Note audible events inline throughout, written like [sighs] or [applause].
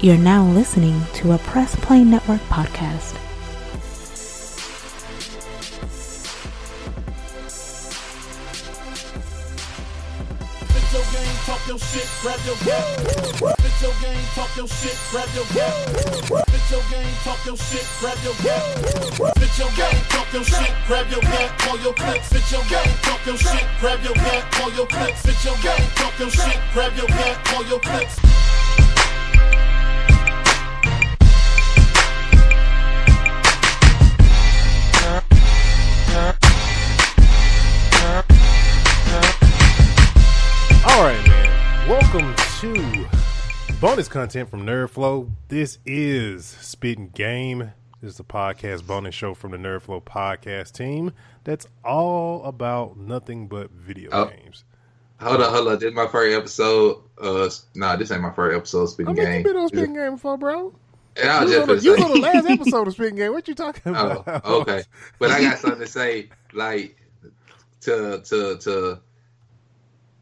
You're now listening to a Press Play Network podcast. Your shit, grab your your game, talk your shit, grab your your game, talk your shit, grab your your game, talk your shit, grab your your clips. Your game, talk your shit, grab your your clips. Your game, talk your shit, grab your your clips. Welcome to bonus content from Nerdflow. This is Spitting Game. This is a podcast bonus show from the Nerdflow podcast team that's all about nothing but video Oh. games. Hold on, hold on. This is my first episode. Uh, nah, this ain't my first episode. of I Speaking mean, game. you've been on Spitting Game before, bro. I You was on the, you was gonna on the last episode of Spitting Game. What you talking [laughs] oh, about? okay. But I got something to say. Like to to to.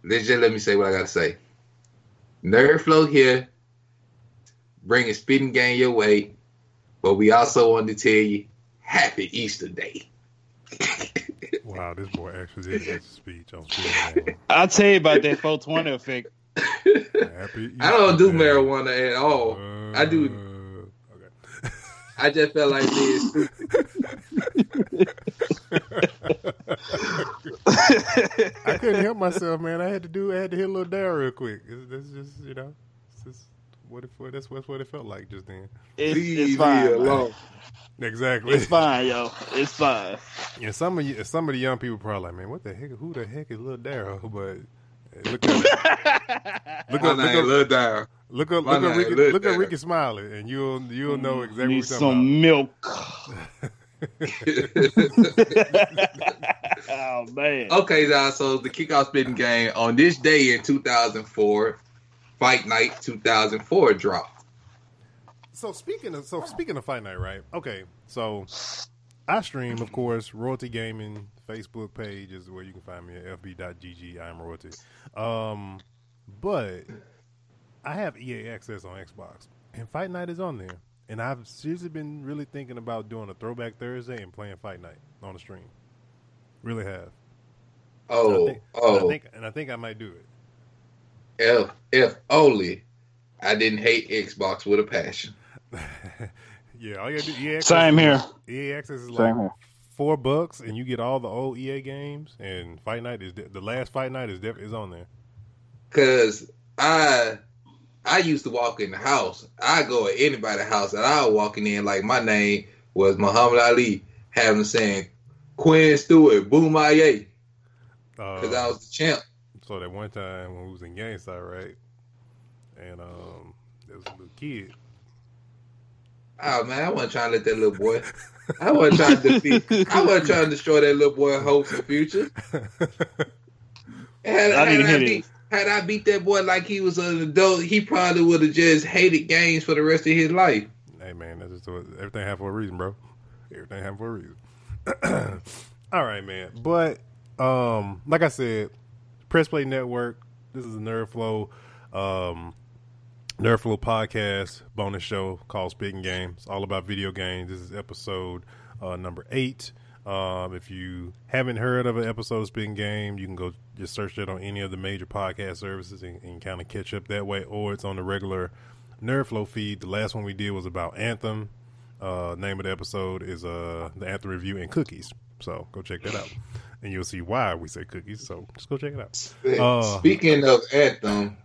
Let's just let me say what I got to say. Nerd flow here, bringing Spitting Game your way, but we also wanted to tell you, Happy Easter Day. [laughs] Wow, this boy actually did get a speech on I'll tell you about that 420 effect. Happy [laughs] I don't do Day. marijuana at all. I do. Uh, okay. I just felt like this. I [laughs] couldn't help myself, man. I had to do. I had to hit a little down real quick. It's, that's just you know, it's just what it. That's that's what it felt like just then. It's, Leave it's fine. man. alone. Exactly. It's fine, yo. It's fine. And some of you, some of the young people probably like, man, what the heck? Who the heck is Little Daryl? [laughs] But uh, look up, [laughs] look My up, look name up, Lil Down. look up, look up, Ricky, look up Rickey Smiley, and you'll you'll know exactly Need what you're talking some milk. [laughs] oh man. Okay, guys. So the kickoff spitting game on this day in 2004, Fight Night 2004 dropped. So speaking of so speaking of Fight Night, right? Okay, so I stream, of course, Royalty Gaming Facebook page is where you can find me at fb.gg. I am Royalty. Um, but I have EA access on Xbox, and Fight Night is on there. And I've seriously been really thinking about doing a Throwback Thursday and playing Fight Night on the stream. Really have. And I Oh, and I oh, think, and I think I might do it. if if only I didn't hate Xbox with a passion. [laughs] yeah, all you gotta do EA access. Same here. EA access is like Same here. four bucks, and you get all the old EA games. And Fight Night is de- the last Fight Night is def- is on there. Cause I I used to walk in the house. I go at anybody's house and I was walking in like my name was Muhammad Ali, having saying Quinn Stewart, Boom Aye, Uh, because I was the champ. so that one time when we was in Gangside, right? And um, there was a little kid. Oh man, I wasn't trying to let that little boy. I wasn't trying to defeat. I wasn't trying to destroy that little boy hopes and future. [laughs] Had, I didn't had, hit beat, had I beat that boy like he was an adult, he probably would have just hated games for the rest of his life. hey man, that's just everything happened for a reason, bro. Everything happened for a reason. [clears throat] all right, man. But um, like I said, Press Play Network. This is a Nerd Flow. Um, Nerd Flow podcast bonus show called Speaking Games. All about video games. This is episode uh, number eight. Um, if you haven't heard of an episode of Speaking Game, you can go just search it on any of the major podcast services and, and kind of catch up that way, or it's on the regular Nerd Flow feed. The last one we did was about Anthem. Uh, name of the episode is uh, the Anthem review and cookies. So go check that out, and you'll see why we say cookies. So just go check it out. Uh, Speaking of Anthem,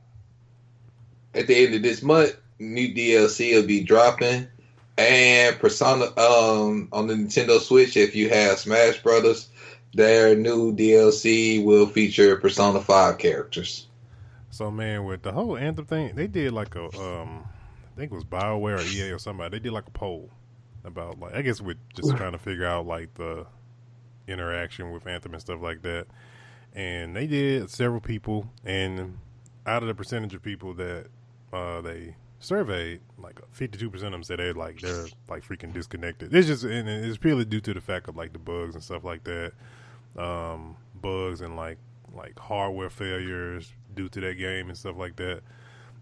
at the end of this month, new DLC will be dropping, and Persona um on the Nintendo Switch. If you have Smash Brothers, their new DLC will feature Persona Five characters. So man, with the whole anthem thing, they did like a um, I think it was Bioware or EA or somebody. They did like a poll about like I guess with just trying to figure out like the interaction with anthem and stuff like that. And they did several people, and out of the percentage of people that uh, they surveyed, like fifty two percent of them said they like they're like freaking disconnected. It's just and it's purely due to the fact of like the bugs and stuff like that, um, bugs and like like hardware failures due to that game and stuff like that.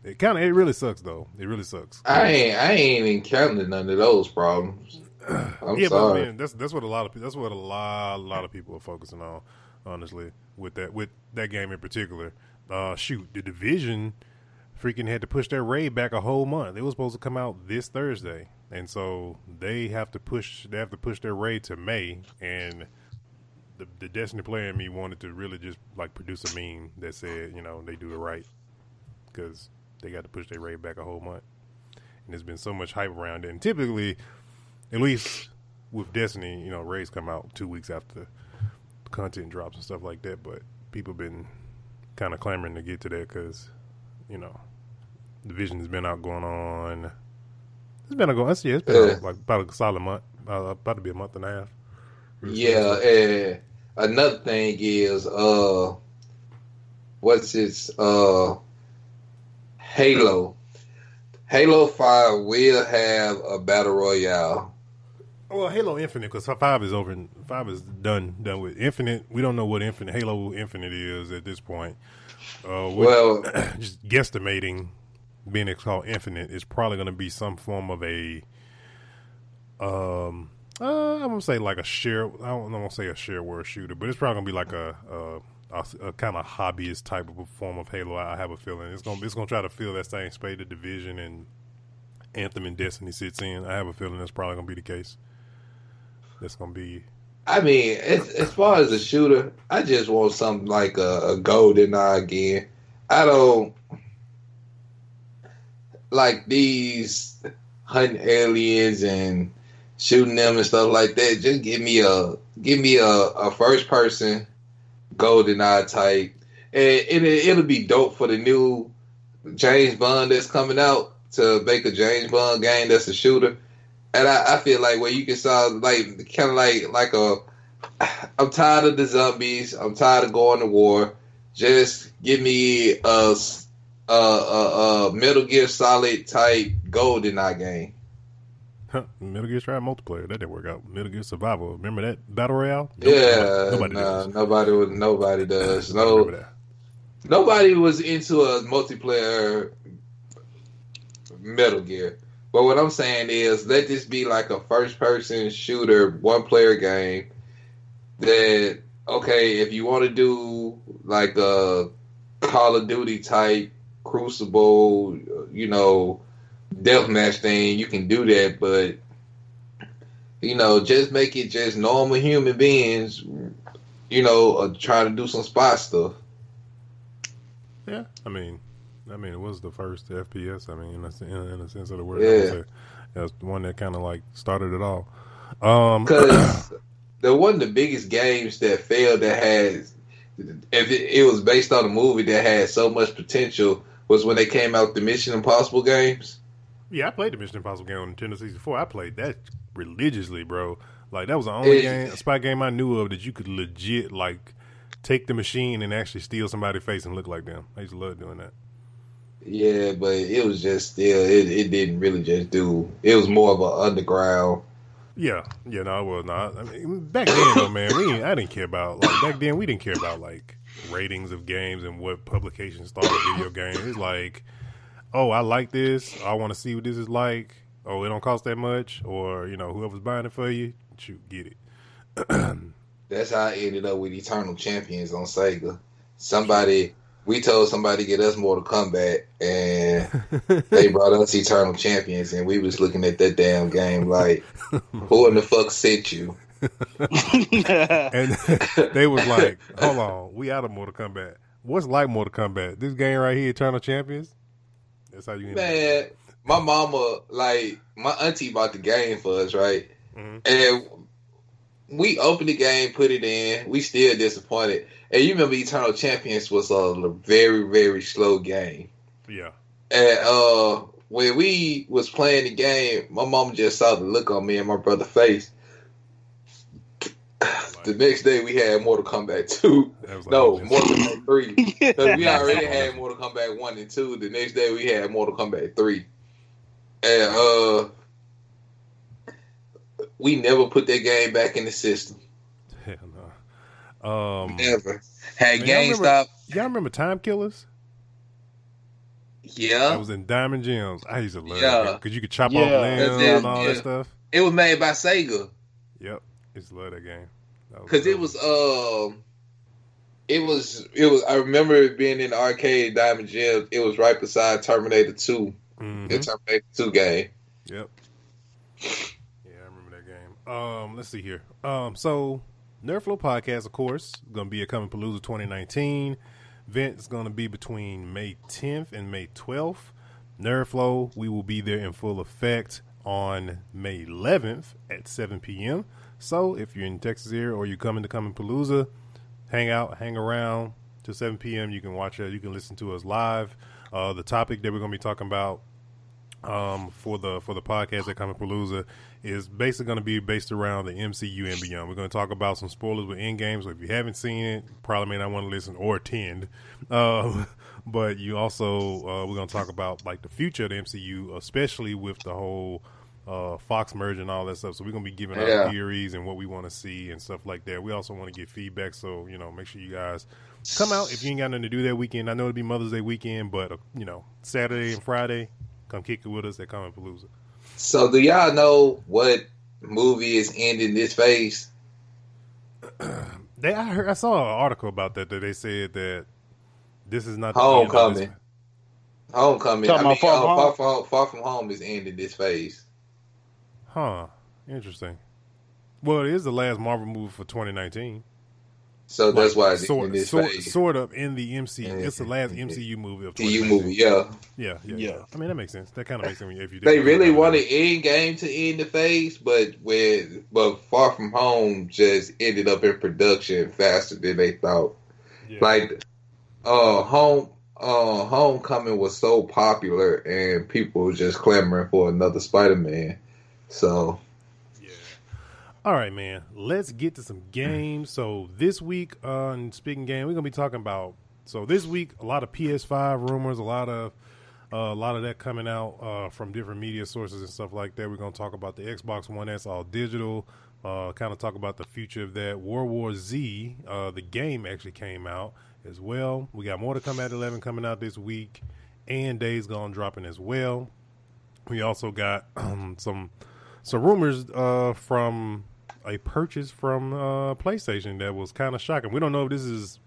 It kind of it really sucks though. It really sucks. I ain't I ain't even encountered none of those problems. [clears throat] I'm yeah, but sorry. man, that's that's what a lot of that's what a lot a lot of people are focusing on. Honestly, with that with that game in particular. Uh, shoot, the division freaking had to push their raid back a whole month. It was supposed to come out this Thursday, and so they have to push they have to push their raid to May. And the the Destiny player in me wanted to really just like produce a meme that said, you know, they do it right because they got to push their raid back a whole month. And there's been so much hype around it. And typically, at least with Destiny, you know, raids come out two weeks after content drops and stuff like that. But people been kind of clamoring to get to that because, you know, Division has been out going on. It's been a going. Yeah, it's been Yeah. out like about a solid month. Uh, about to be a month and a half. Yeah, and another thing is uh what's its uh Halo. Halo Five will have a battle royale. Well, Halo Infinite because five is over. and Five is done. Done with Infinite. We don't know what Infinite Halo Infinite is at this point. Uh, Well, [clears throat] just guesstimating, being it's called Infinite, is probably going to be some form of a. Um, uh, I'm gonna say like a share. I don't want to say a shareware shooter, but it's probably gonna be like a a, a, a kind of hobbyist type of form of Halo. I have a feeling it's gonna it's gonna try to fill that same space the Division and Anthem and Destiny sits in. I have a feeling that's probably gonna be the case. That's gonna be I mean, as, as far as a shooter, I just want something like a, a GoldenEye again. I don't like these hunting aliens and shooting them and stuff like that. Just give me a give me a, a first person GoldenEye type, and it, it'll be dope for the new James Bond that's coming out to make a James Bond game that's a shooter. And I, I feel like where you can sound like kind of like like a [sighs] I'm tired of the zombies. I'm tired of going to war. Just give me a a, a, a Metal Gear Solid type GoldenEye game. Metal Gear Strike multiplayer. That didn't work out. Metal Gear Survival. Remember that battle royale? yeah, nobody nah, does. nobody. Nobody [laughs] does. Nobody No, nobody was into a multiplayer Metal Gear. But what I'm saying is, let this be like a first-person shooter, one-player game. That okay, if you want to do like a Call of Duty type Crucible, you know, deathmatch thing, you can do that. But you know, just make it just normal human beings. You know, uh, trying to do some spy stuff. Yeah, I mean, I mean, it was the first FPS. I mean, in a, in a sense of the word, Yeah. I would say. that's the one that kind of like started it all. Um, [clears throat] because the one of the biggest games that failed that had if it, it was based on a movie that had so much potential was when they came out the Mission Impossible games. yeah, I played the Mission Impossible game on Nintendo 64. I played that religiously, bro. Like that was the only It- game, spy game I knew of that you could legit like take the machine and actually steal somebody's face and look like them. I used to love doing that. Yeah, but it was just still it, it didn't really just do. It was more of an underground. Yeah, yeah, no, it was not. I mean, back then, though, man, we I didn't care about like back then. We didn't care about like ratings of games and what publications started video games. It's like, oh, I like this. I want to see what this is like. Oh, it don't cost that much, or you know, whoever's buying it for you, shoot, get it. [clears throat] That's how I ended up with Eternal Champions on Sega. Somebody we told somebody to get us Mortal Kombat, and [laughs] they brought us Eternal Champions, and we was looking at that damn game like, who in the fuck sent you? [laughs] and [laughs] they was like, hold on, we out of Mortal Kombat. What's like Mortal Kombat? This game right here, Eternal Champions. That's how you end up. Man, my mama, like, my auntie bought the game for us, right? Mhm. And we opened the game, put it in. We still disappointed. And you remember Eternal Champions was a very, very slow game. Yeah, And uh, when we was playing the game, my mama just saw the look on me and my brother face. The next day we had Mortal Kombat 2. that was like, No, just- Mortal Kombat 3. [laughs] Because we already had Mortal Kombat 1 and 2. The next day we had Mortal Kombat 3. And uh we never put that game back in the system. Hell no. Um, Never. Had Man, y'all remember- GameStop. y'all remember Time Killers? Yeah, That was in Diamond Gems. I used to love Yeah. that because you could chop Yeah. off limbs and all that stuff. it was made by Sega Yep, I used to love that game. Because it was um, it was it was. I remember it being in the arcade Diamond Gems. It was right beside Terminator Two, Mhm. the Terminator Two game. Yep. Yeah, I remember that game. Um, let's see here. Um, so Nerdflow podcast, of course, going to be a Comic Palooza 2019. Event is going to be between May 10th and May 12th. Nerdflow, we will be there in full effect on May 11th at 7 p.m. So if you're in Texas here or you're coming to Comic Palooza, hang out, hang around till 7 p.m. You can watch it. You can listen to us live. Uh, the topic that we're going to be talking about um, for the for the podcast at Comic Palooza is basically going to be based around the MCU and beyond. We're going to talk about some spoilers with Endgame, so if you haven't seen it, probably may not want to listen or attend. [laughs] Um, but you also uh, we're going to talk about like the future of the MCU, especially with the whole uh, Fox merge and all that stuff. So we're going to be giving Yeah. our theories and what we want to see and stuff like that. We also want to get feedback, so you know, make sure you guys come out if you ain't got nothing to do that weekend. I know it'll be Mother's Day weekend, but uh, you know, Saturday and Friday, come kick it with us at Comic Palooza. So, do y'all know what movie is ending this phase? [clears throat] They, I heard, I saw an article about that that they said that this is not the end of this- Homecoming. Homecoming. Talking I mean, about Far From far, Home? far from home is ending this phase. Huh? Interesting. Well, it is the last Marvel movie for 2019. So that's Like, why it's sort, ending this sort, phase. sort of in the MCU. It's the last MCU movie of DU 2019. movie, yeah. Yeah, yeah, yeah. Yeah. I mean, that makes sense. That kind of makes sense if you. They really about it. wanted Endgame to end the phase, but when but Far From Home just ended up in production faster than they thought. Yeah. Like, uh, home, uh, Homecoming was so popular, and people were just clamoring for another Spider Man. So Yeah. All right, man. Let's get to some games. So this week on Speaking Game, we're gonna be talking about. So this week, a lot of PS5 rumors, a lot of uh, a lot of that coming out uh, from different media sources and stuff like that. We're gonna talk about the Xbox One S all digital. Uh, kind of talk about the future of that. World War Z, uh, the game actually came out as well. We got Mortal Kombat 11 coming out this week, and Days Gone dropping as well. We also got um, [clears throat] some some rumors uh, from a purchase from uh, PlayStation that was kind of shocking. We don't know if this is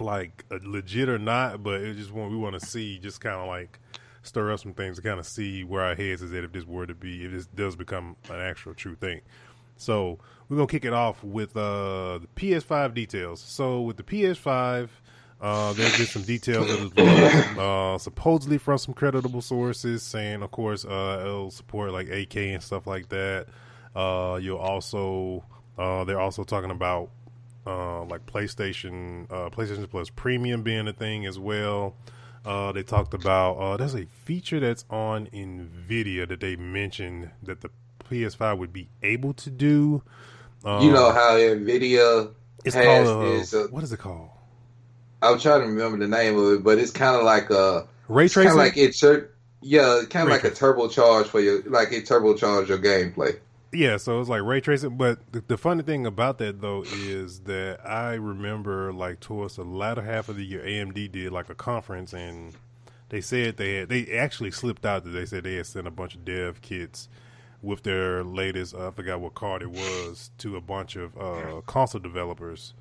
like legit or not, but it just want we want to see, just kind of like stir up some things to kind of see where our heads is at if this were to be if this does become an actual true thing. So we're gonna kick it off with uh, the PS5 details. So with the PS5. Uh, there's been some details that was uh, supposedly from some creditable sources, saying, of course, uh, it'll support like 8K and stuff like that. Uh, you'll also, uh, they're also talking about uh, like PlayStation, uh, PlayStation Plus Premium being a thing as well. Uh, they talked about uh, there's a feature that's on Nvidia that they mentioned that the PS5 would be able to do. Um, you know how Nvidia it's has called uh, this. Uh, what is it called? I'm trying to remember the name of it, but it's kind of like a Ray Kind of like it's yeah, kind of like a turbocharge for your like it turbocharge your gameplay. Yeah, so it's like ray tracing. But the, the funny thing about that though is that I remember like towards the latter half of the year, AMD did like a conference and they said they had they actually slipped out that they said they had sent a bunch of dev kits with their latest uh, I forgot what card it was to a bunch of uh, console developers,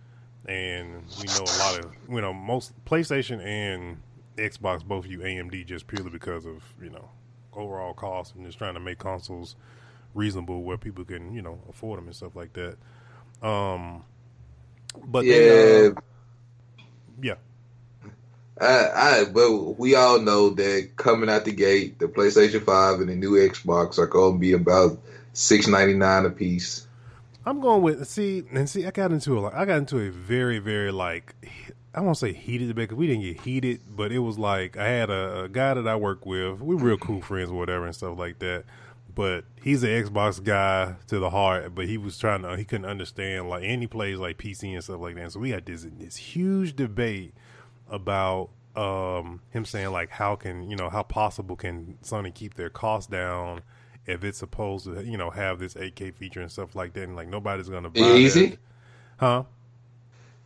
and we know a lot of you know most PlayStation and Xbox both use AMD just purely because of you know overall cost and just trying to make consoles reasonable where people can you know afford them and stuff like that. Um, but yeah, then, uh, yeah, I, I but we all know that coming out the gate, the PlayStation Five and the new Xbox are going to be about six ninety nine a piece. I'm going with see and see. I got into a I got into a very very like I won't say heated debate because we didn't get heated, but it was like I had a, a guy that I work with. We real cool friends or whatever and stuff like that. But he's an Xbox guy to the heart. But he was trying to he couldn't understand like and he plays like PC and stuff like that. So we had this this huge debate about um him saying like how can you know how possible can Sony keep their costs down if it's supposed to you know have this 8K feature and stuff like that and like nobody's gonna buy Easy? that. huh?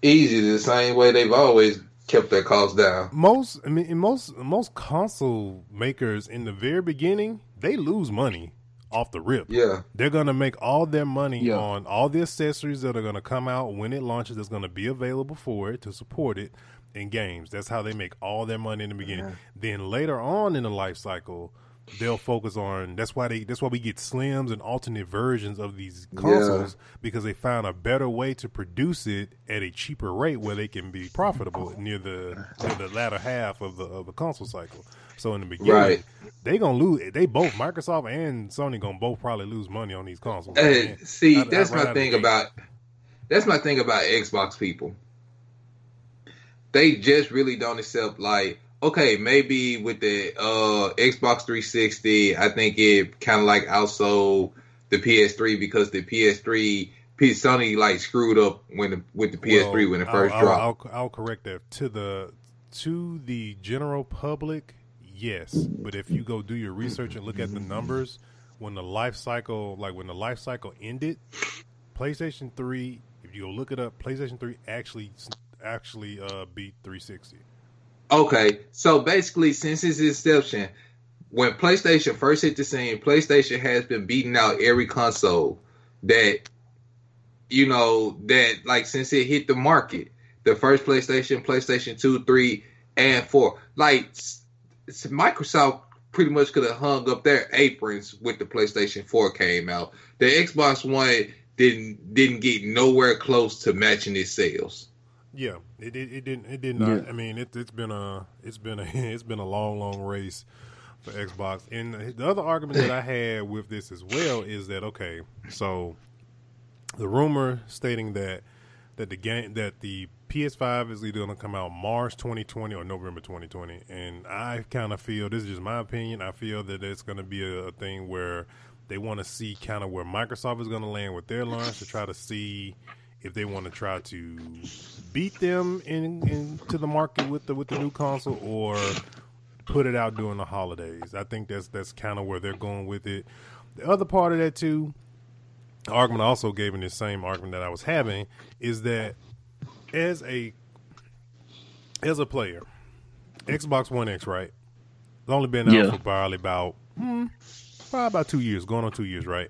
Easy, the same way they've always kept their costs down. most I mean most most console makers in the very beginning they lose money off the rip. Yeah, They're gonna make all their money Yeah. on all the accessories that are gonna come out when it launches. That's gonna be available for it to support it in games. That's how they make all their money in the beginning. Mm-hmm. Then later on in the life cycle, they'll focus on. That's why they. That's why we get slims and alternate versions of these consoles because they found a better way to produce it at a cheaper rate where they can be profitable near the near the latter half of the of the console cycle. So in the beginning, Right. they gonna lose. They both Microsoft and Sony gonna both probably lose money on these consoles. Hey, Man, see, that's my thing about that's my thing about Xbox people. They just really don't accept like okay, maybe with the uh Xbox 360, I think it kind of like outsold the PS3 because the PS3 P- Sony like screwed up when the, with the PS3 Well, when it I'll- first I'll, dropped. I'll, I'll correct that to the to the general public. Yes, but if you go do your research and look at the numbers, when the life cycle, like when the life cycle ended, PlayStation Three, if you go look it up, PlayStation Three actually actually uh, beat 360. Okay, so basically, since its inception, when PlayStation first hit the scene, PlayStation has been beating out every console that you know that like since it hit the market. The first PlayStation, PlayStation Two, Three, and Four. Like Microsoft pretty much could have hung up their aprons with the PlayStation Four came out. The Xbox One didn't didn't get nowhere close to matching its sales. Yeah, it it, it didn't it did not. Yeah. I mean, it, it's been a it's been a [laughs] it's been a long long race for Xbox. And the other argument that I [laughs] had with this as well is that okay, so the rumor stating that that the game that the PS5 is either going to come out March 2020 or November 2020, and I kind of feel this is just my opinion. I feel that it's going to be a, a thing where they want to see kind of where Microsoft is going to land with their launch to try to see if they want to try to beat them in into the market with the with the new console or put it out during the holidays. I think that's that's kind of where they're going with it. The other part of that too, the argument I also gave in the same argument that I was having is that as a as a player, Xbox One X, right? It's only been out Yeah. for probably about hmm, probably about two years, going on two years, right?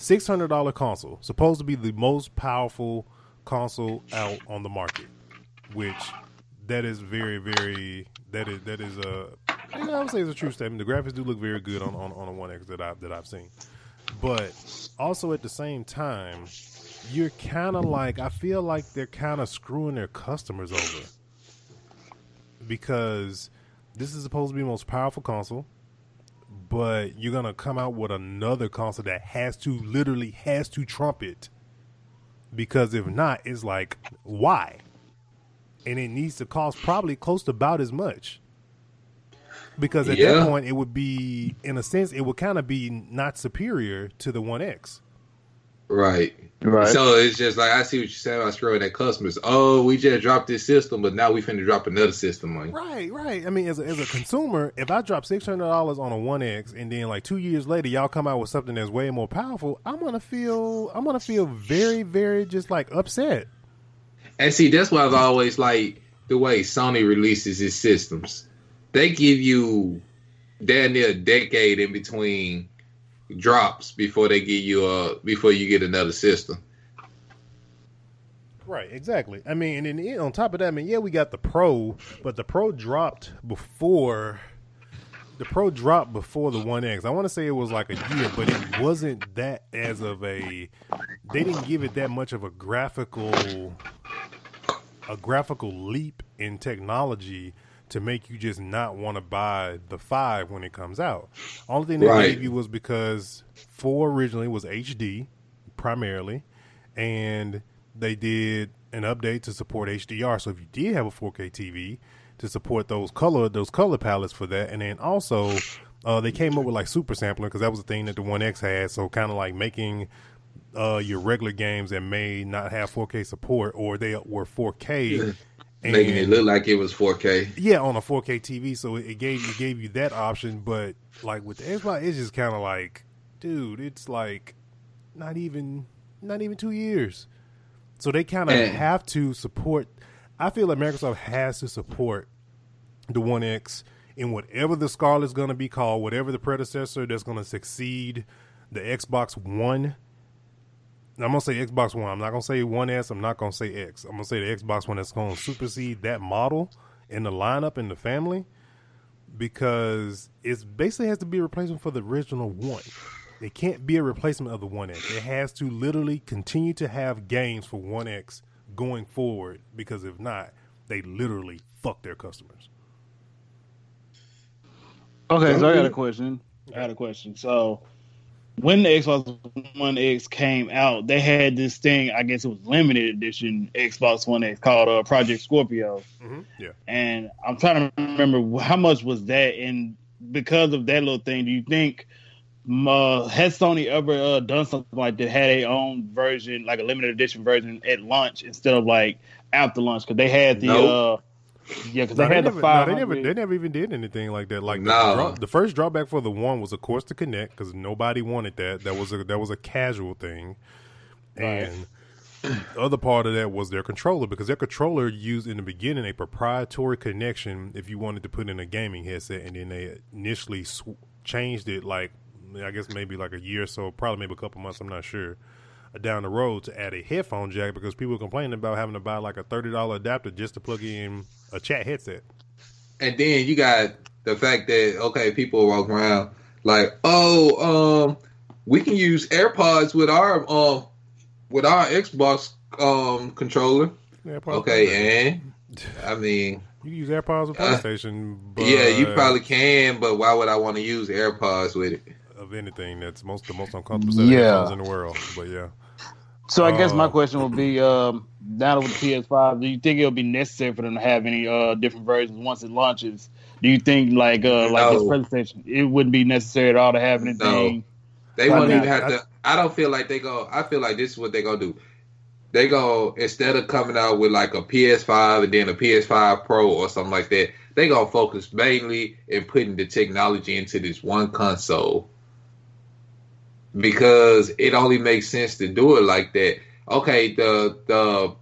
Six hundred dollar console, supposed to be the most powerful console out on the market, which that is very, very that is that is a you know, I would say it's a true statement. The graphics do look very good on on, on a One X that I that I've seen, but also at the same time, you're kind of like I feel like they're kind of screwing their customers over. Because this is supposed to be the most powerful console, but you're gonna come out with another console that has to literally has to trump it because if not, it's like why? And it needs to cost probably close to about as much. Because at Yeah. that point, it would be, in a sense, it would kind of be not superior to the One X. Right. Right. So it's just like I see what you're saying about screwing at customers. Oh, we just dropped this system, but now we finna drop another system on you. Right, right. I mean, as a, as a consumer, if I drop six hundred dollars on a One X and then like two years later y'all come out with something that's way more powerful, I'm gonna feel I'm gonna feel very, very just like upset. And see, that's why I've always like the way Sony releases its systems. They give you damn near a decade in between drops before they give you a before you get another system. Right, exactly. I mean, and then on top of that, I mean, yeah, we got the Pro, but the Pro dropped before the Pro dropped before the One X. I want to say it was like a year, but it wasn't that as of a. They didn't give it that much of a graphical, a graphical leap in technology to make you just not want to buy the five when it comes out. Only thing they Right. gave you was because four originally was HD primarily, and they did an update to support HDR. So if you did have a 4K TV, to support those color those color palettes for that, and then also uh, they came up with like super sampling because that was the thing that the One X had. So kind of like making uh, your regular games that may not have 4K support or they were 4K. Making it look like it was 4K. yeah, on a 4K TV, so it, it gave it gave you that option. But like with the Xbox, it's just kind of like, dude, it's like not even not even two years. So they kind of have to support. I feel like Microsoft has to support the One X in whatever the Scarlett's going to be called, whatever the predecessor that's going to succeed the Xbox One. I'm gonna say Xbox One. I'm not gonna say One S. I'm not gonna say X. I'm gonna say the Xbox One that's gonna supersede that model in the lineup in the family because it basically has to be a replacement for the original one. It can't be a replacement of the One X. It has to literally continue to have games for One X going forward because if not, they literally fuck their customers. Okay, so I got a question. I got a question. So when the Xbox One X came out, they had this thing. I guess it was limited edition Xbox One X called uh, Project Scorpio. Mm-hmm. Yeah. And I'm trying to remember how much was that. And because of that little thing, do you think uh, has Sony ever uh, done something like that? Had a own version, like a limited edition version, at launch instead of like after launch? Because they had the Nope. Yeah, because No, they had never, the no, they never, they never even did anything like that. Like the, draw- the first drawback for the one was, of course, the Kinect because nobody wanted that. That was a that was a casual thing, and the other part of that was their controller because their controller used in the beginning a proprietary connection if you wanted to put in a gaming headset, and then they initially sw- changed it like I guess maybe like a year or so, probably maybe a couple months. I'm not sure. Uh, Down the road to add a headphone jack because people were complaining about having to buy like a thirty dollar adapter just to plug in a chat headset. And then you got the fact that okay, people walk around like, oh, um, we can use AirPods with our um with our Xbox um controller. AirPods Okay, and I mean, [laughs] you can use AirPods with Uh, PlayStation. but yeah, you probably can, but why would I want to use AirPods with it? of anything that's most the most uncomfortable set Yeah. headphones in the world. But yeah, So I guess my Uh, question would be, um, now with the PS5, do you think it'll be necessary for them to have any uh, different versions once it launches? Do you think like uh, like this No. presentation, it wouldn't be necessary at all to have anything? They Why wouldn't not? even have to. I don't feel like they go. I feel like this is what they're gonna do. They go instead of coming out with like a PS5 and then a PS5 Pro or something like that. They gonna focus mainly in putting the technology into this one console because it only makes sense to do it like that. Okay, the the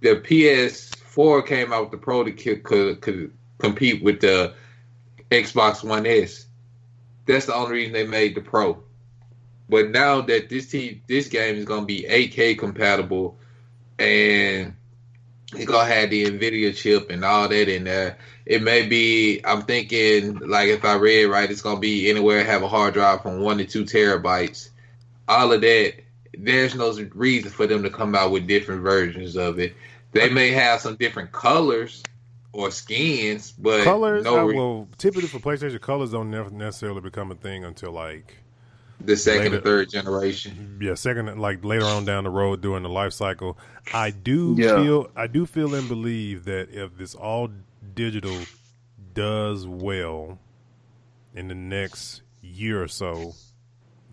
the PS4 came out with the Pro to could, could, could compete with the Xbox One S. That's the only reason they made the Pro. But now that this t- this game is gonna be 8K compatible, and it's gonna have the Nvidia chip and all that in there, it may be. I'm thinking like if I read right, it's gonna be anywhere have a hard drive from one to two terabytes. All of that. There's no reason for them to come out with different versions of it. They may have some different colors or skins, but colors. no re- well, typically for PlayStation, colors don't never necessarily become a thing until like the second later- or third generation. yeah, second like later on down the road during the life cycle. I do Yeah. feel I do feel and believe that if this all digital does well in the next year or so,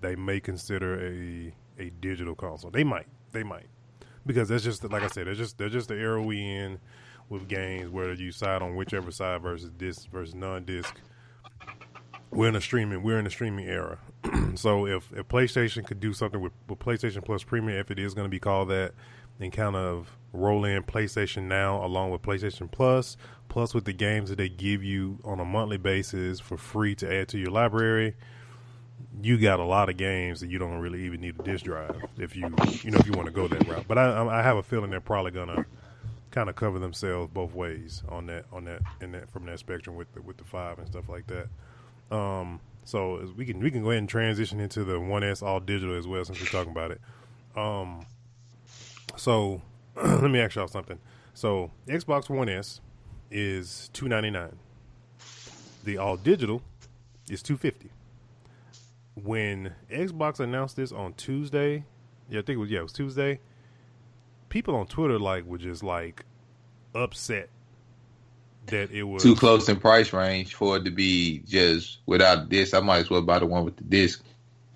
they may consider a a digital console. They might. They might. Because that's just like I said, it's just they're just the era we in with games where you side on whichever side versus disc versus non disc. We're in a streaming we're in a streaming era. [clears throat] so if, if PlayStation could do something with, with PlayStation Plus Premium, if it is going to be called that, and kind of roll in PlayStation Now along with PlayStation Plus, plus with the games that they give you on a monthly basis for free to add to your library, you got a lot of games that you don't really even need a disc drive if you you know if you want to go that route. But I I have a feeling they're probably gonna kind of cover themselves both ways on that on that in that from that spectrum with the, with the five and stuff like that. Um, so we can we can go ahead and transition into the One S all digital as well since we're talking about it. Um, so [clears throat] let me ask y'all something. So Xbox One S is two ninety nine. The all digital is two fifty. When Xbox announced this on Tuesday, yeah, I think it was yeah, it was Tuesday. People on Twitter like were just like upset that it was too close in price range for it to be just without this. I might as well buy the one with the disc.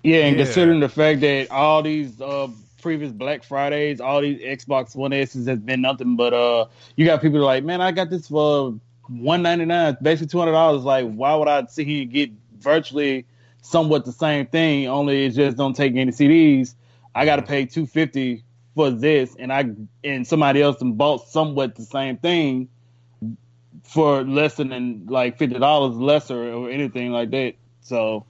Yeah, and Yeah. considering the fact that all these uh, previous Black Fridays, all these Xbox One S's has been nothing but uh, you got people like, man, I got this for one ninety nine, basically two hundred dollars. Like, why would I sit here and get virtually somewhat the same thing? Only it just don't take any CDs. I got to pay two fifty for this, and I and somebody else bought somewhat the same thing for less than like fifty dollars lesser or anything like that. So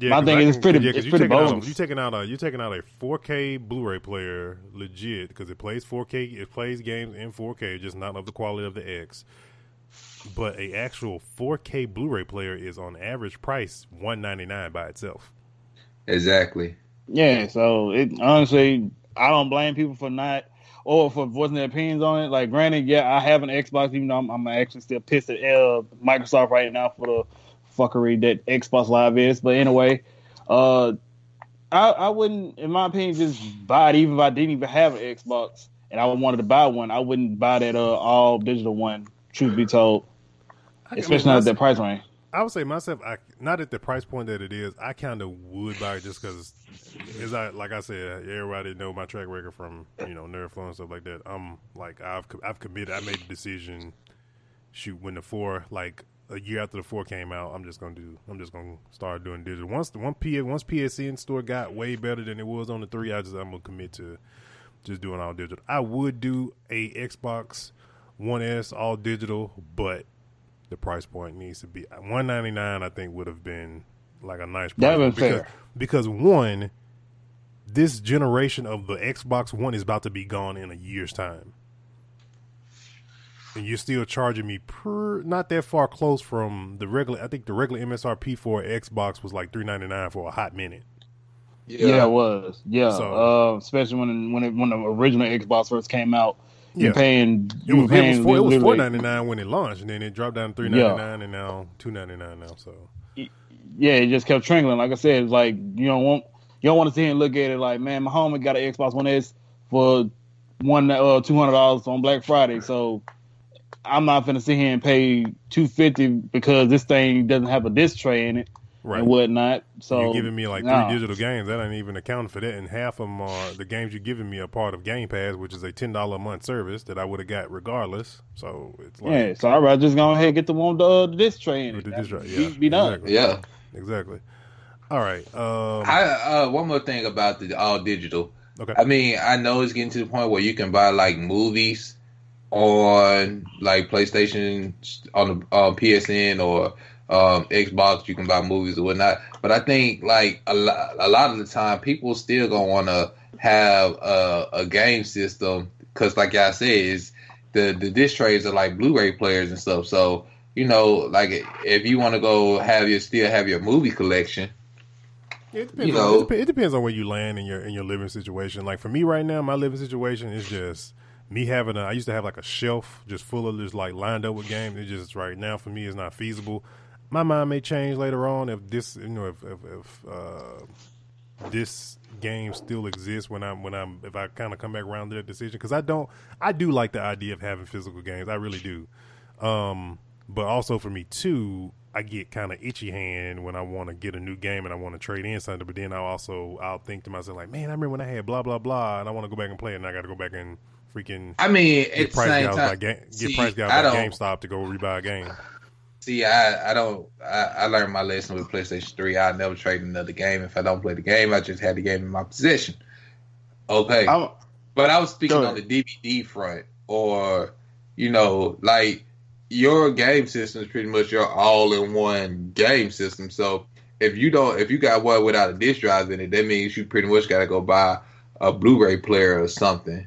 Yeah, My 'cause thing I is can- pretty- yeah, 'cause it's you pretty taking out a- bogus. You taking out a you taking out a 4K Blu-ray player, legit, because it plays 4K. It plays games in 4K, just not of the quality of the X. But a actual 4K Blu-ray player is on average price 199 by itself. Exactly. yeah, so it honestly, I don't blame people for not or for voicing their opinions on it. Like, granted, yeah, I have an Xbox, even though I'm, I'm actually still pissed at uh, Microsoft right now for the fuckery that Xbox Live is. But anyway, uh, I, I wouldn't, in my opinion, just buy it. Even if I didn't even have an Xbox and I wanted to buy one, I wouldn't buy that uh, all digital one. Truth be told, I especially mean, not at that price range. I would say myself, I not at the price point that it is. I kind of would buy it just because, as I like I said, everybody know my track record from you know Nerd Flow and stuff like that. I'm like I've I've committed. I made the decision. Shoot, when the four like a year after the four came out, I'm just gonna do. I'm just gonna start doing digital. Once the one P once PSN store got way better than it was on the three, I just I'm gonna commit to just doing all digital. I would do a Xbox One S all digital, but the price point needs to be 199 I think would have been like a nice price That'd been because, fair. because one this generation of the Xbox One is about to be gone in a year's time. And you're still charging me per not that far close from the regular I think the regular MSRP for Xbox was like 399 for a hot minute. Yeah, it was. Yeah, So- uh, especially when when it, when the original Xbox first came out, Yeah. you paying It you was, it paying was, four, it was literally- 499 when it launched and then it dropped down to 399 and now 299 now so Yeah, it just kept trickling. Like I said, it's like you don't want you don't want to sit here and look at it like, man, my homie got an Xbox One S for one uh two hundred dollars on Black Friday, so I'm not gonna sit here and pay two fifty because this thing doesn't have a disc tray in it right. and whatnot. So you're giving me like three nah. digital games. That ain't even accounting for that. And half of them are the games you're giving me are part of Game Pass, which is a ten dollar a month service that I would have got regardless. So it's like Yeah, so I'd rather just go ahead and get the one with the, uh, the disc tray in it. the disc drive. Be- Yeah, be done. Exactly. Yeah. exactly. All right. Um, I uh, one more thing about the all digital. okay. I mean, I know it's getting to the point where you can buy like movies on like PlayStation on the uh, PSN or um, Xbox. You can buy movies or whatnot. But I think like a lot, a lot of the time, people still gonna want to have a, a game system because, like I said, is the the disc trays are like Blu-ray players and stuff. So you know, like if you want to go have your still have your movie collection. It depends, you on, know- it, dep- it depends on where you land in your in your living situation. Like for me right now, my living situation is just me having a. I used to have like a shelf just full of just like lined up with games. It just right now for me is not feasible. My mind may change later on if this you know if if, if uh, this game still exists when I'm when I'm if I kind of come back around to that decision because I don't I do like the idea of having physical games. I really do. Um, but also for me too, I get kind of itchy hand when I want to get a new game and I want to trade in something. But then I also I'll think to myself like, man, I remember when I had blah blah blah, and I want to go back and play it, and I got to go back and freaking I mean, get price gouges by game, get see, price gouges by GameStop to go rebuy a game. See, I, I don't. I, I learned my lesson with PlayStation Three. I never trade another game. If I don't play the game, I just had the game in my possession. Okay, I'm, but I was speaking on the DVD front, or you know, like your game system is pretty much your all-in-one game system. So if you don't, if you got one without a disc drive in it, that means you pretty much got to go buy a Blu-ray player or something.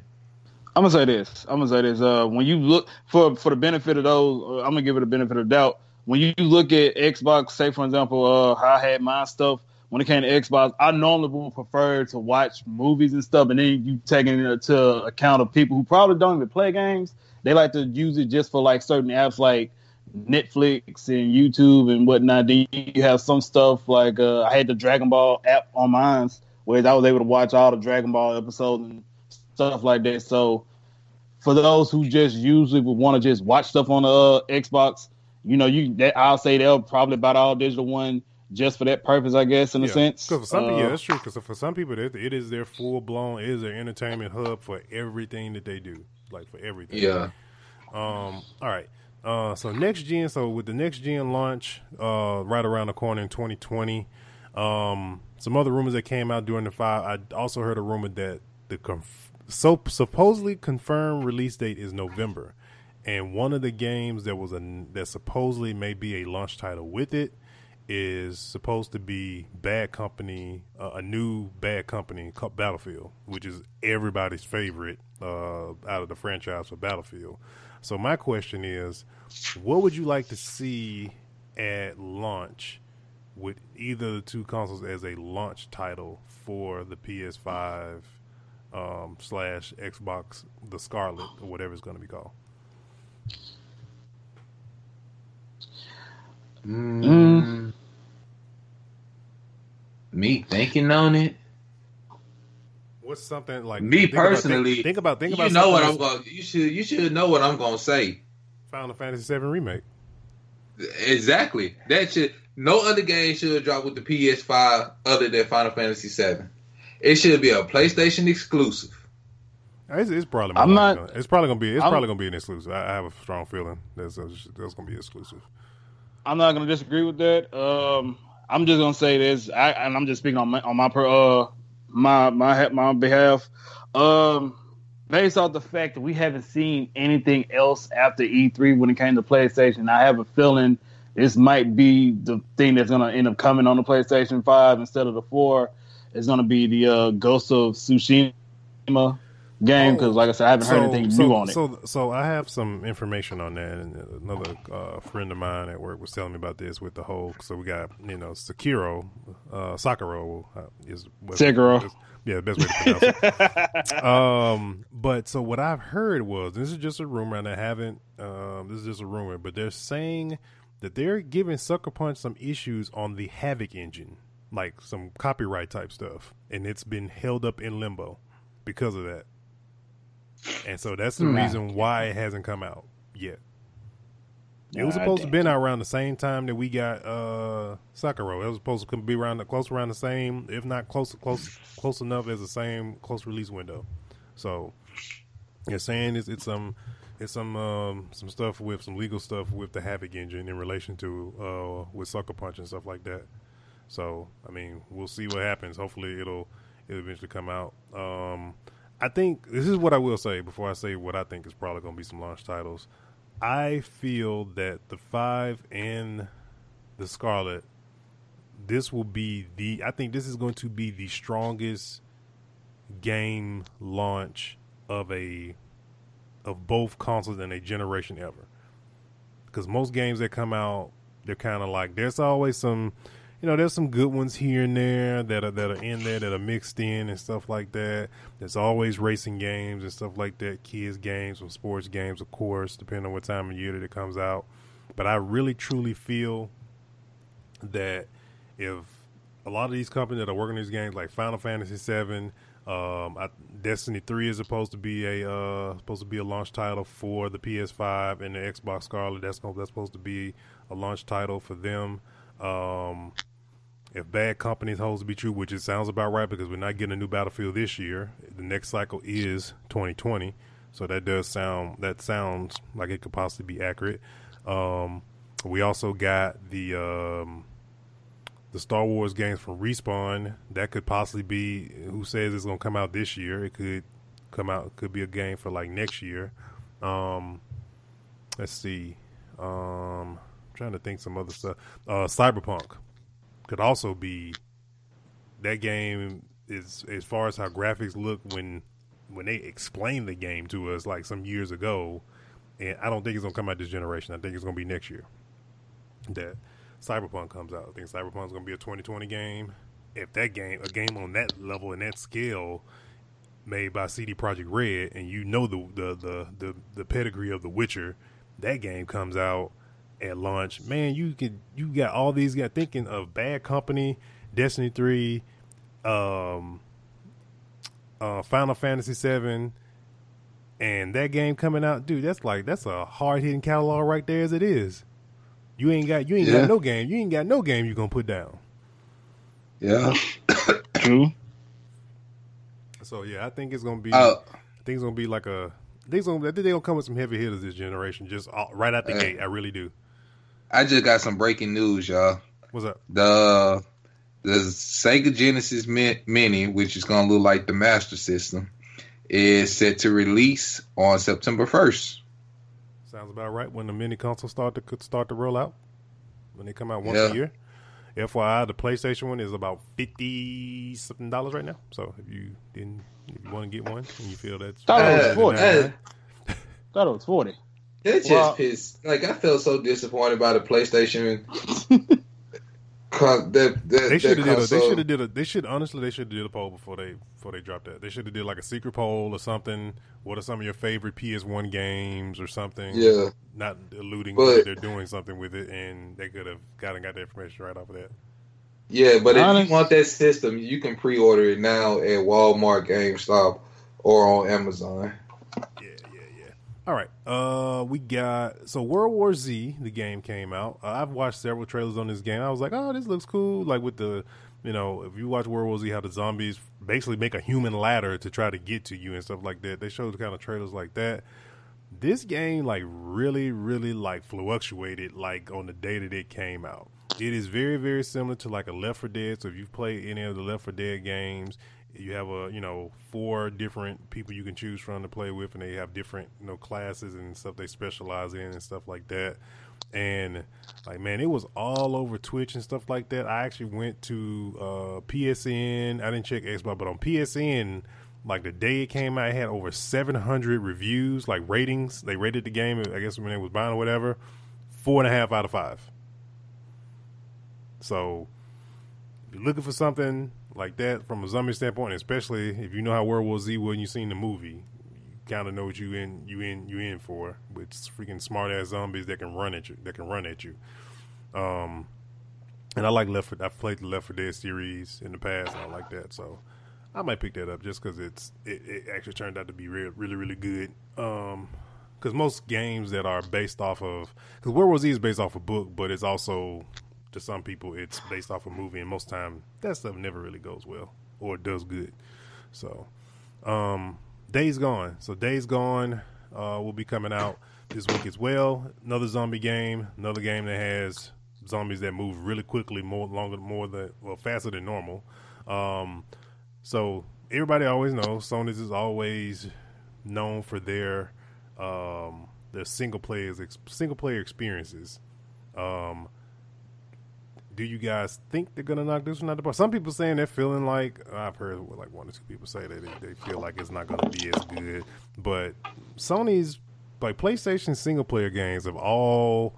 I'm gonna say this. I'm gonna say this. Uh, when you look for for the benefit of those, uh, I'm gonna give it a benefit of doubt. When you look at Xbox, say for example, uh, how I had my stuff when it came to Xbox, I normally would prefer to watch movies and stuff, and then you taking into account of people who probably don't even play games. They like to use it just for like certain apps like Netflix and YouTube and whatnot. Then you have some stuff like uh, I had the Dragon Ball app on mine, where I was able to watch all the Dragon Ball episodes and stuff like that. So for those who just usually would want to just watch stuff on the uh, Xbox, you know, you that I'll say they'll probably buy all digital one just for that purpose, I guess, in a sense. Because for some, Uh, yeah, that's true. Because for some people, it, it is their full blown, it is their entertainment hub for everything that they do, like for everything. Yeah. Um. All right. Uh. So next gen. So with the next gen launch, uh, right around the corner in 2020. Um. Some other rumors that came out during the five. I also heard a rumor that the conf- so supposedly confirmed release date is November, and one of the games that was a that supposedly may be a launch title with it is supposed to be Bad Company, uh, a new Bad Company Battlefield, which is everybody's favorite uh, out of the franchise for Battlefield. So my question is, what would you like to see at launch with either the two consoles as a launch title for the PS5 um, slash Xbox, the Scarlett or whatever it's going to be called? Mm. Me thinking on it. What's something like Me think about- think- personally, Think about think you about know what I'm going. You should you should know what I'm going to say. Final Fantasy VII remake. Exactly. That should no other game should drop with the PS5 other than Final Fantasy VII. It should be a PlayStation exclusive. It's, it's probably. I'm more not- likely- It's probably gonna be. It's I'm- probably gonna be an exclusive. I, I have a strong feeling that's that's gonna be exclusive. I'm not gonna disagree with that. Um, I'm just gonna say this, I, and I'm just speaking on my on my per, uh my my my behalf. Um, based off the fact that we haven't seen anything else after E3 when it came to PlayStation, I have a feeling this might be the thing that's gonna end up coming on the PlayStation Five instead of the four. It's gonna be the uh, Ghost of Tsushima game because, like I said, I haven't heard anything so, new on it. So, so I have some information on that, and another uh, friend of mine at work was telling me about this with the whole. So we got you know Sekiro, uh, Sakura uh, is Sekiro. is- yeah, the best way to pronounce it. [laughs] um, but so what I've heard was this is just a rumor, and I haven't. Um, this is just a rumor, but they're saying that they're giving Sucker Punch some issues on the Havok engine, like some copyright type stuff, and it's been held up in limbo because of that. And so that's the reason why it hasn't come out yet. It was supposed to been out around the same time that we got uh Sakura. It was supposed to be around the close around the same, if not close close close enough as the same close release window. So you're saying it's it's some it's some um some stuff with some legal stuff with the Havok engine in relation to uh with Sucker Punch and stuff like that. So I mean, we'll see what happens. Hopefully, it'll it'll eventually come out. Um, I think this is what I will say before I say what I think is probably going to be some launch titles. I feel that the five and the Scarlett, this will be the. I think this is going to be the strongest game launch of a of both consoles in a generation ever. Because most games that come out, they're kind of like there's always some, you know, there's some good ones here and there that are that are in there that are mixed in and stuff like that. There's always racing games and stuff like that, kids games, some sports games, of course, depending on what time of year that it comes out. But I really truly feel that if a lot of these companies that are working these games, like Final Fantasy VII, um, I, Destiny Three is supposed to be a uh, supposed to be a launch title for the PS5 and the Xbox Scarlett. That's that's supposed to be a launch title for them. Um, if Bad companies holds to be true, which it sounds about right because we're not getting a new Battlefield this year. The next cycle is 2020, so that does sound that sounds like it could possibly be accurate. Um, we also got the um, the Star Wars games from Respawn. That could possibly be who says it's gonna come out this year. It could come out. Could be a game for like next year. Um, let's see. Um, I'm trying to think some other stuff. Uh, Cyberpunk could also be that game. Is as far as how graphics look when when they explained the game to us like some years ago, and I don't think it's gonna come out this generation. I think it's gonna be next year that Cyberpunk comes out. I think Cyberpunk's gonna be a 2020 game. If that game, a game on that level and that scale, made by CD Projekt Red, and you know the the the the, the pedigree of The Witcher, that game comes out at launch. Man, you could you got all these guys thinking of Bad Company, Destiny Three, um, uh, Final Fantasy Seven, and that game coming out, dude. That's like that's a hard hitting catalog right there as it is. You ain't got you ain't Yeah. got no game. You ain't got no game you gonna put down. Yeah. True. So yeah, I think it's gonna be. Uh, I think it's gonna be like a. I think, gonna, I think they're gonna come with some heavy hitters this generation, just all, right out the Hey. gate. I really do. I just got some breaking news, y'all. What's up? The the Sega Genesis Mini, which is gonna look like the Master System, is set to release on September 1st. Sounds about right. When the mini consoles start to could start to roll out, when they come out once Yeah. a year. FYI, the PlayStation one is about fifty something dollars right now. So if you didn't, if you want to get one and you feel that's Thought it was Uh, 40. was Thought it was 40. That just Well- pissed. Like I felt so disappointed by the PlayStation. [laughs] con- that, that, they should have did a, they should have did a they should honestly they should have did a poll before they before they dropped that. They should have did like a secret poll or something. What are some of your favorite PS1 games or something? Yeah, Not alluding But- that they're doing something with it, and they could have gotten got the information right off of that. yeah, but if you want that system, you can pre-order it now at Walmart, GameStop, or on Amazon. Yeah, yeah, yeah. All right. Uh, we got so World War Z. The game came out. Uh, I've watched several trailers on this game. I was like, oh, this looks cool. Like with the, you know, if you watch World War Z, how the zombies basically make a human ladder to try to get to you and stuff like that. They showed kind of trailers like that. This game like really, really like fluctuated like on the day that it came out. It is very, very similar to like a Left 4 Dead. So if you've played any of the Left 4 Dead games, you have a you know four different people you can choose from to play with, and they have different you know classes and stuff they specialize in and stuff like that. And like man, it was all over Twitch and stuff like that. I actually went to uh, PSN. I didn't check Xbox, but on PSN, like the day it came out, it had over 700 reviews, like ratings. They rated the game. I guess when it was buying or whatever, four and a half out of five. So if you're looking for something like that from a zombie standpoint, especially if you know how World War Z was and you've seen the movie, you kind of know what you in you in you in for with freaking smart ass zombies that can run at you that can run at you. Um, and I like Left. For, I've played the Left 4 Dead series in the past. I like that, so I might pick that up just because it's it, it actually turned out to be real, really really good. Um, because most games that are based off of because World War Z is based off a book, but it's also to some people it's based off a movie, and most time that stuff never really goes well or does good. So, um, Days Gone. So Days Gone uh, will be coming out this week as well. Another zombie game, another game that has zombies that move really quickly, more longer, more than well faster than normal. Um, so everybody always knows Sony's is always known for their um, their single players single player experiences. Um, do you guys think they're gonna knock this one out of the park? Some people saying they're feeling like I've heard like one or two people say that they, they feel like it's not gonna be as good. But Sony's like PlayStation single player games have all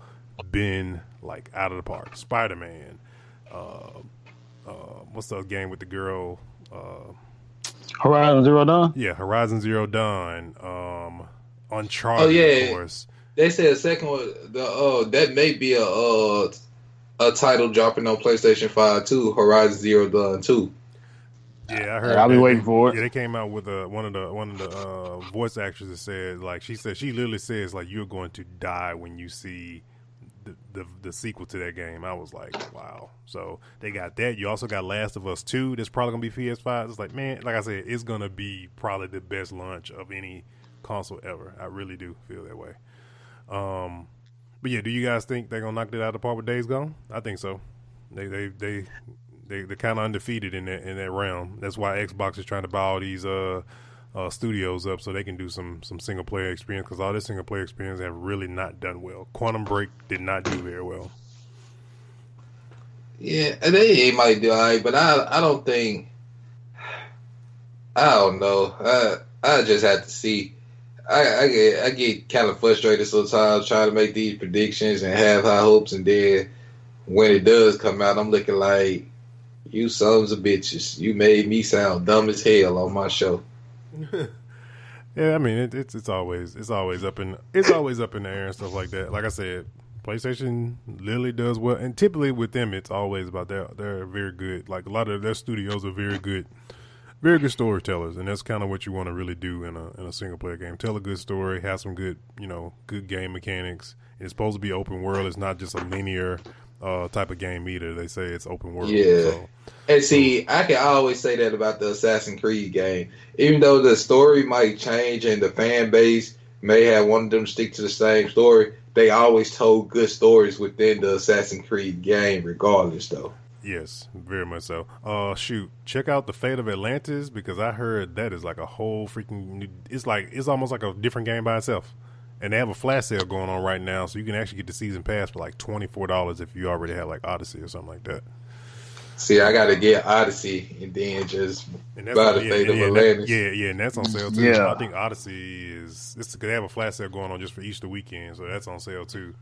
been like out of the park. Spider Man, uh, uh, what's the game with the girl? Uh, Horizon Zero Dawn? yeah, Horizon Zero Dawn, um, Uncharted, Oh, yeah. of course. They said the second one, the uh, that may be a uh, a title dropping on PlayStation Five too. Horizon Zero Dawn two. Yeah, I heard. I'll be waiting for it. Yeah, they came out with a, one of the one of the uh, voice actresses said like she said she literally says like you're going to die when you see the, the the sequel to that game. I was like, wow. So they got that. You also got Last of Us Two. That's probably gonna be PS5. It's like man, like I said, it's gonna be probably the best launch of any console ever. I really do feel that way. Um, but yeah, do you guys think they're gonna knock it out of the park with Days Gone? I think so. They they they they they're kind of undefeated in that in that realm. That's why Xbox is trying to buy all these uh, uh studios up so they can do some some single player experience because all this single player experience have really not done well. Quantum Break did not do very well. Yeah, they might do alright, but I I don't think. I don't know. I I just have to see. I, I get I get kind of frustrated sometimes trying to make these predictions and have high hopes, and then when it does come out, I'm looking like you sons of bitches. You made me sound dumb as hell on my show. [laughs] Yeah, I mean it, it's it's always it's always up in it's always up in the air and stuff like that. Like I said, PlayStation literally does well, and typically with them, it's always about they're they're very good. Like a lot of their studios are very good, very good storytellers, and that's kind of what you want to really do in a in a single player game. Tell a good story, have some good you know good game mechanics. It's supposed to be open world. It's not just a linear uh, type of game either. They say it's open world. Yeah. So, And see, I can always say that about the Assassin's Creed game. Even though the story might change and the fan base may have one of them stick to the same story, they always told good stories within the Assassin's Creed game, regardless, though. Yes, very much so. Uh, shoot, check out the Fate of Atlantis because I heard that is like a whole freaking. New, it's like it's almost like a different game by itself, and they have a flash sale going on right now, so you can actually get the season pass for like twenty four dollars if you already have like Odyssey or something like that. See, I gotta get Odyssey and then just And that's buy the yeah, Fate of yeah, and that- Atlantis. yeah, yeah, and that's on sale too. Yeah. I think Odyssey is it's they have a flash sale going on just for Easter weekend, so that's on sale too.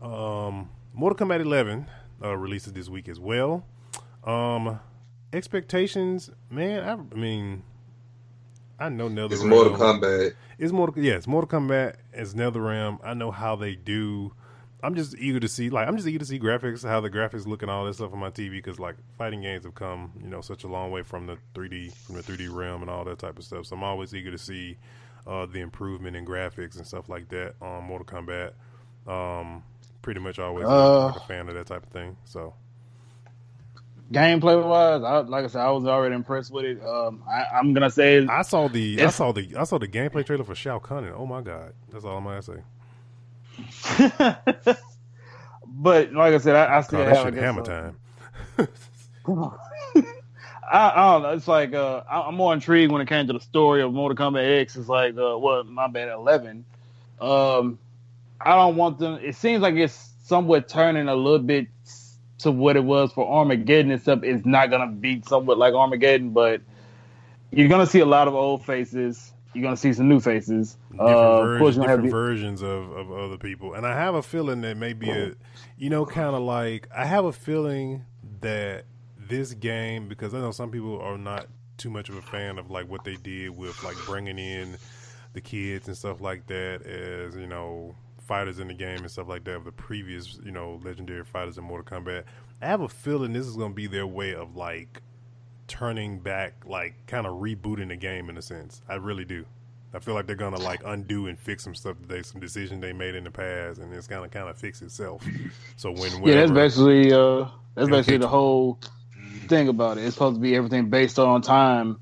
Um, Mortal Kombat 11 uh, releases this week as well. Um, expectations, man. I, I mean, I know NetherRealm. It's Mortal Kombat. It's Mortal, yeah, it's Mortal Kombat. It's NetherRealm. I know how they do. I'm just eager to see, like, I'm just eager to see graphics, how the graphics look and all that stuff on my TV because, like, fighting games have come, you know, such a long way from the 3D, from the 3D realm and all that type of stuff. So I'm always eager to see uh, the improvement in graphics and stuff like that on Mortal Kombat. Um, pretty much always Uh. like a fan of that type of thing. So Gameplay wise, I, like I said, I was already impressed with it. Um, I, I'm gonna say I saw the, I saw the, I saw the gameplay trailer for Shao Kahn, and oh my god, that's all I'm gonna say. [laughs] but like I said, I, I still that have I shit guess, hammer uh, time. [laughs] [laughs] I, I don't know. It's like uh, I, I'm more intrigued when it came to the story of Mortal Kombat X. It's like uh, what my bad, eleven. Um, I don't want them. It seems like it's somewhat turning a little bit to what it was for Armageddon and stuff. It's not gonna be somewhat like Armageddon, but you're gonna see a lot of old faces. You're gonna see some new faces. different, Uh, ver- of course, you're have different the- versions of, of other people. And I have a feeling that maybe a, you know, kind of like I have a feeling that this game because I know some people are not too much of a fan of like what they did with like bringing in the kids and stuff like that as you know fighters in the game and stuff like that of the previous you know legendary fighters in Mortal Kombat. I have a feeling this is going to be their way of like turning back, like kind of rebooting the game in a sense. I really do. I feel like they're gonna like undo and fix some stuff that they some decisions they made in the past, and it's gonna kind of fix itself. So when Yeah, that's basically uh, that's basically the whole thing about it. It's supposed to be everything based on time.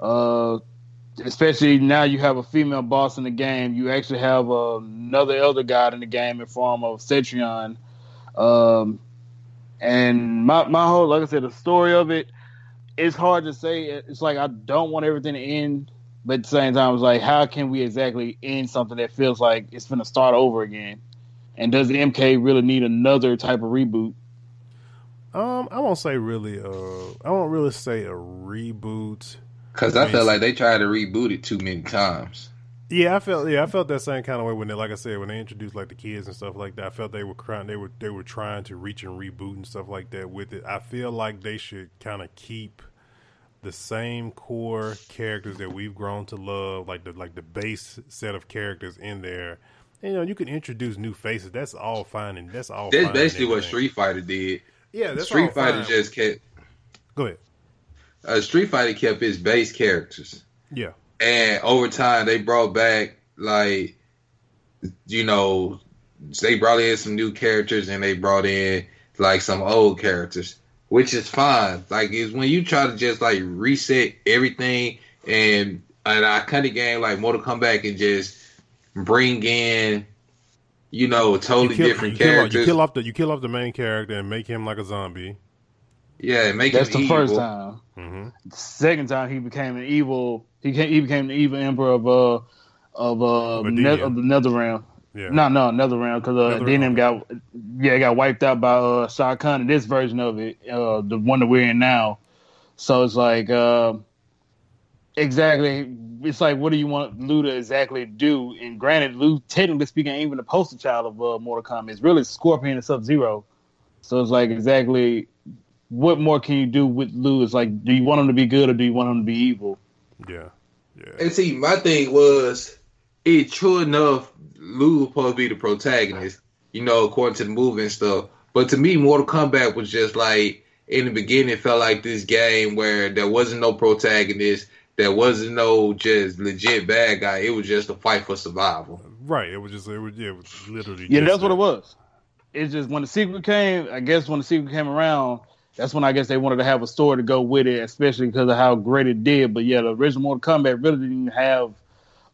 Uh, especially now you have a female boss in the game. You actually have uh, another elder god in the game in form of Cetrion. Um, and my my whole like I said, the story of it, it's hard to say. It's like I don't want everything to end, but at the same time, it's like how can we exactly end something that feels like it's going to start over again? And does the MK really need another type of reboot? um, I won't say really. Uh, I won't really say a reboot. Because I felt like they tried to reboot it too many times. Yeah, I felt yeah, I felt that same kind of way when they, like I said, when they introduced like the kids and stuff like that. I felt they were trying, they were they were trying to reach and reboot and stuff like that with it. I feel like they should kind of keep the same core characters that we've grown to love, like the like the base set of characters in there. You know, you can introduce new faces. That's all fine and that's all. That's basically what. Street Fighter did. Yeah, that's all Street Fighter fine. just kept go ahead. Uh, Street Fighter kept its base characters, Yeah, and over time they brought back like you know they brought in some new characters and they brought in like some old characters, which is fine. Like is when you try to just like reset everything and an iconic game like Mortal Kombat and just bring in you know totally you kill, different you kill off- you kill off the you kill off the main character and make him like a zombie. Yeah, make That's him the first evil. time. hmm The second time he became an evil. He became, he became the evil emperor of uh of uh Of ne- of the Nether realm. Yeah, No, no, another realm because uh, Nether then realm. him got yeah got wiped out by uh Shao Kahn in this version of it, uh the one that we're in now. So it's like uh exactly. It's like what do you want Liu to exactly do? And granted, Liu technically speaking, ain't even the poster child of uh, Mortal Kombat. It's really Scorpion and Sub Zero. So it's like exactly what more can you do with Liu? It's like, do you want him to be good or do you want him to be evil? yeah, yeah. And see, my thing was, it true enough, Liu was supposed to be the protagonist, you know, according to the movie and stuff. But to me, Mortal Kombat was just like in the beginning, it felt like this game where there wasn't no protagonist, there wasn't no just legit bad guy. It was just a fight for survival. Right. It was just it was, yeah, it was literally. Yeah, just that's what it was. It's just when the sequel came, I guess when the sequel came around, that's when I guess they wanted to have a story to go with it, especially because of how great it did. But yeah, the original Mortal Kombat really didn't have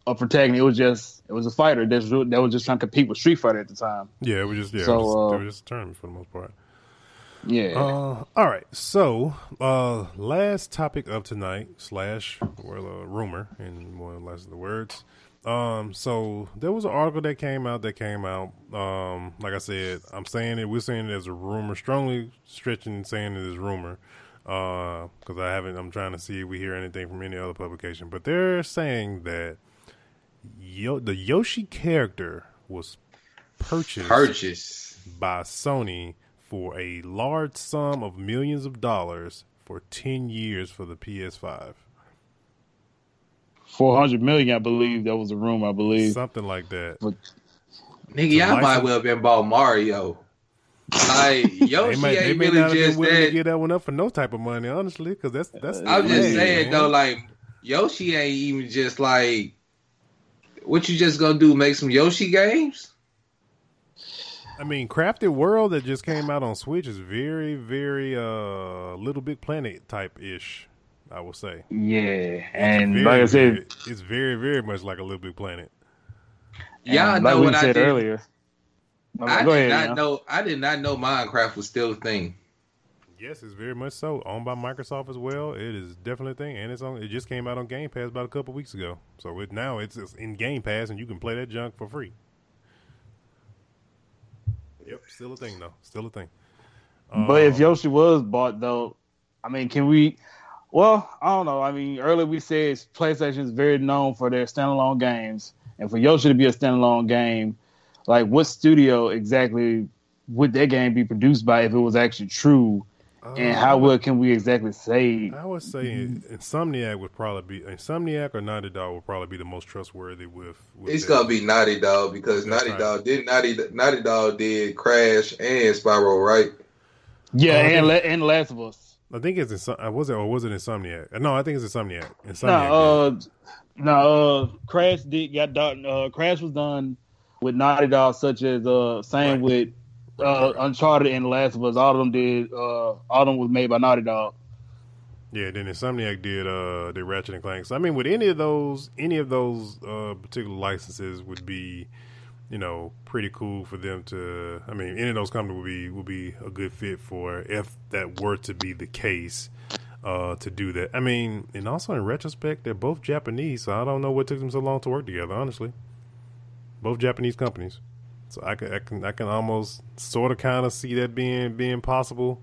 a protagonist. It was just it was a fighter that's that was just trying to compete with Street Fighter at the time. Yeah, it was just yeah, So, it, was just, uh, it was just a tournament for the most part. Yeah. Uh, all right. So, uh, last topic of tonight slash well, uh, rumor in more or less the words. Um, so there was an article that came out that came out. Um, like I said, I'm saying it. We're saying it as a rumor, strongly stretching saying it is rumor. Uh, because I haven't. I'm trying to see if we hear anything from any other publication, but they're saying that Yo, the Yoshi character was purchased Purchase. by Sony for a large sum of millions of dollars for 10 years for the PS5. Four hundred million, I believe. That was the room, I believe. Something like that. Nigga, y'all might well have been bought Mario. Like [laughs] They, Yoshi might, they ain't may really not have been just willing to that. give that one up for no type of money, honestly, because that's that's. I'm just hey, saying man. though, like Yoshi ain't even just like what you just gonna do, make some Yoshi games? I mean, Crafted World that just came out on Switch is very, very uh, Little Big Planet type ish. I will say. Yeah, It's and very, like I said, very- it's very, very much like a Little Big Planet. Y'all know like we what I said did earlier. No, I go did ahead. not Ian. know I did not know Minecraft was still a thing. Yes, it's very much so. Owned by Microsoft as well. It is definitely a thing, and it's on. It just came out on Game Pass about a couple weeks ago. So it now it's, it's in Game Pass, and you can play that junk for free. Yep, still a thing though. Still a thing. But if Um, Yoshi was bought, though, I mean, can we? Well, I don't know. I mean, earlier we said PlayStation is very known for their standalone games, and for Yoshi to be a standalone game, like what studio exactly would that game be produced by if it was actually true? And uh, how well can we exactly say? I would say Insomniac would probably be Insomniac or Naughty Dog would probably be the most trustworthy with. with It's that. gonna be Naughty Dog because That's Naughty right. Dog did Naughty Naughty Dog did Crash and Spyro, right? Yeah, I and La- and Last of Us. I think it's Insom- uh, was it or was it Insomniac? No, I think it's Insomniac. No, Insomniac. did. uh, no, uh, Crash did got done. Uh, Crash was done with Naughty Dog, such as uh, same Right. with uh. Uncharted and The Last of Us. All of them did. Uh, all of them was made by Naughty Dog. Yeah, then Insomniac did uh did Ratchet and Clank. So I mean, with any of those, any of those uh particular licenses would be, you know, pretty cool for them to. I mean, any of those companies would be would be a good fit for if that were to be the case. Uh, to do that, I mean, and also in retrospect, they're both Japanese, so I don't know what took them so long to work together. Honestly, both Japanese companies, so I can I can I can almost sort of kind of see that being being possible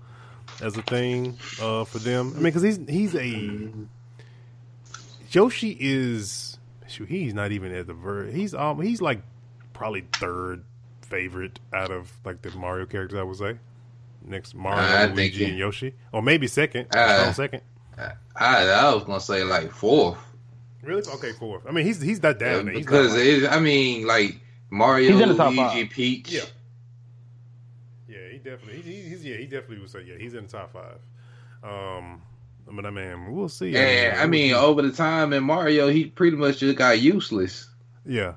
as a thing uh, for them. I mean, because he's he's a Yoshi is shoot, he's not even at the ver. He's um he's like probably third favorite out of like the Mario characters. I would say next Mario, I Luigi, he- and Yoshi, or maybe second. Uh, strong second. I, I was gonna say like fourth Really? Okay, fourth. I mean, he's he's not down there. He's not because like- it, I mean like Mario, He's in the top Luigi, five. Peach. Yeah. Yeah, he definitely. He, he's yeah, he definitely would say yeah. He's in the top five. Um, but I mean, we'll see. And I mean, we'll- over the time in Mario, he pretty much just got useless. yeah.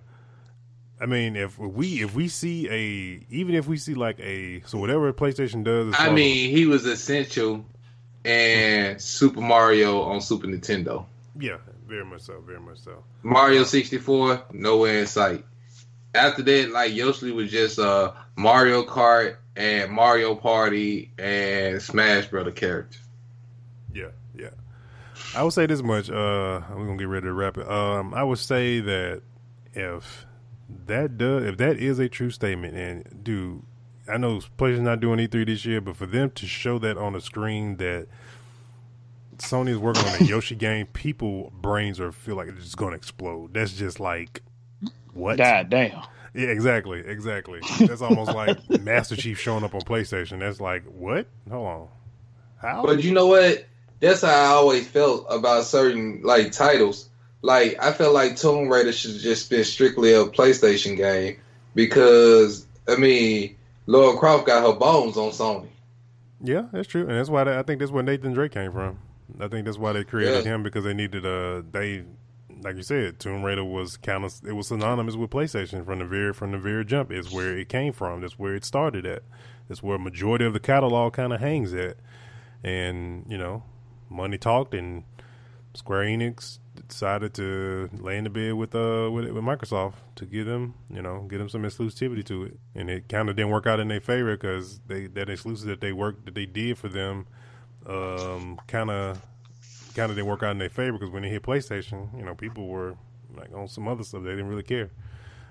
I mean, if we if we see a even if we see like a so whatever PlayStation does, I mean, he was essential in Super Mario on Super Nintendo. yeah, very much so, very much so. Mario 64, nowhere in sight. After that, like Yoshi was just uh Mario Kart and Mario Party and Smash Brother character. Yeah, yeah. I would say this much. Uh, we're gonna get ready to wrap it. Um, I would say that if that does, if that is a true statement, and dude, I know PlayStation's not doing E3 this year, but for them to show that on the screen that Sony is working on a [laughs] Yoshi game, people brains are feel like it's just gonna explode. That's just like what? God damn. Yeah, exactly, exactly. That's almost like [laughs] Master Chief showing up on PlayStation. That's like what? Hold on, how? But you know what? That's how I always felt about certain like titles. Like I felt like Tomb Raider should just been strictly a PlayStation game because I mean, Laura Croft got her bones on Sony. Yeah, that's true, and that's why they, I think that's where Nathan Drake came from. I think that's why they created Yeah. him because they needed a they, like you said, Tomb Raider was kind of it was synonymous with PlayStation from the very from the very jump. Is where it came from. That's where it started at. That's where majority of the catalog kind of hangs at. And you know, money talked, and Square Enix decided to lay in the bed with uh with, with Microsoft to get them you know get them some exclusivity to it, and it kind of didn't work out in their favor because they that exclusive that they worked that they did for them, um, kind of kind of didn't work out in their favor because when they hit PlayStation, you know, people were like on some other stuff they didn't really care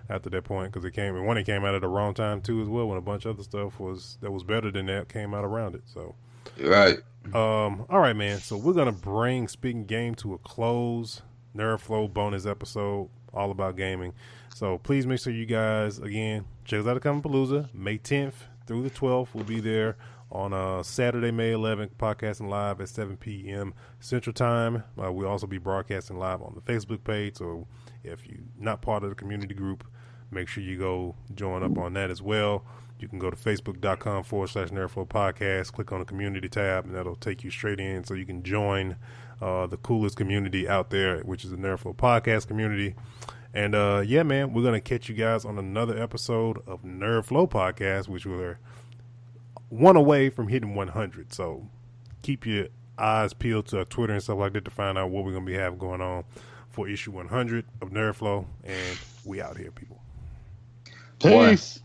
after that point because it came and one it came out at the wrong time too as well when a bunch of other stuff was that was better than that came out around it. So. Right. Um, all right, man. So we're gonna bring Spitting Game to a close. Nerdflow bonus episode, all about gaming. So please make sure you guys again check us out at Palooza, May 10th through the 12th. We'll be there on uh, Saturday, May 11th, podcasting live at 7 p.m. Central Time. Uh, we'll also be broadcasting live on the Facebook page. So if you're not part of the community group, make sure you go join up on that as well. You can go to facebook.com forward slash Nerdflow Podcast, click on the community tab, and that'll take you straight in so you can join uh, the coolest community out there, which is the Nerdflow Podcast community. And uh, yeah, man, we're going to catch you guys on another episode of Nerdflow Podcast, which we're one away from hitting 100. So keep your eyes peeled to our Twitter and stuff like that to find out what we're going to be having going on for issue 100 of Nerdflow. And we out here, people. Peace.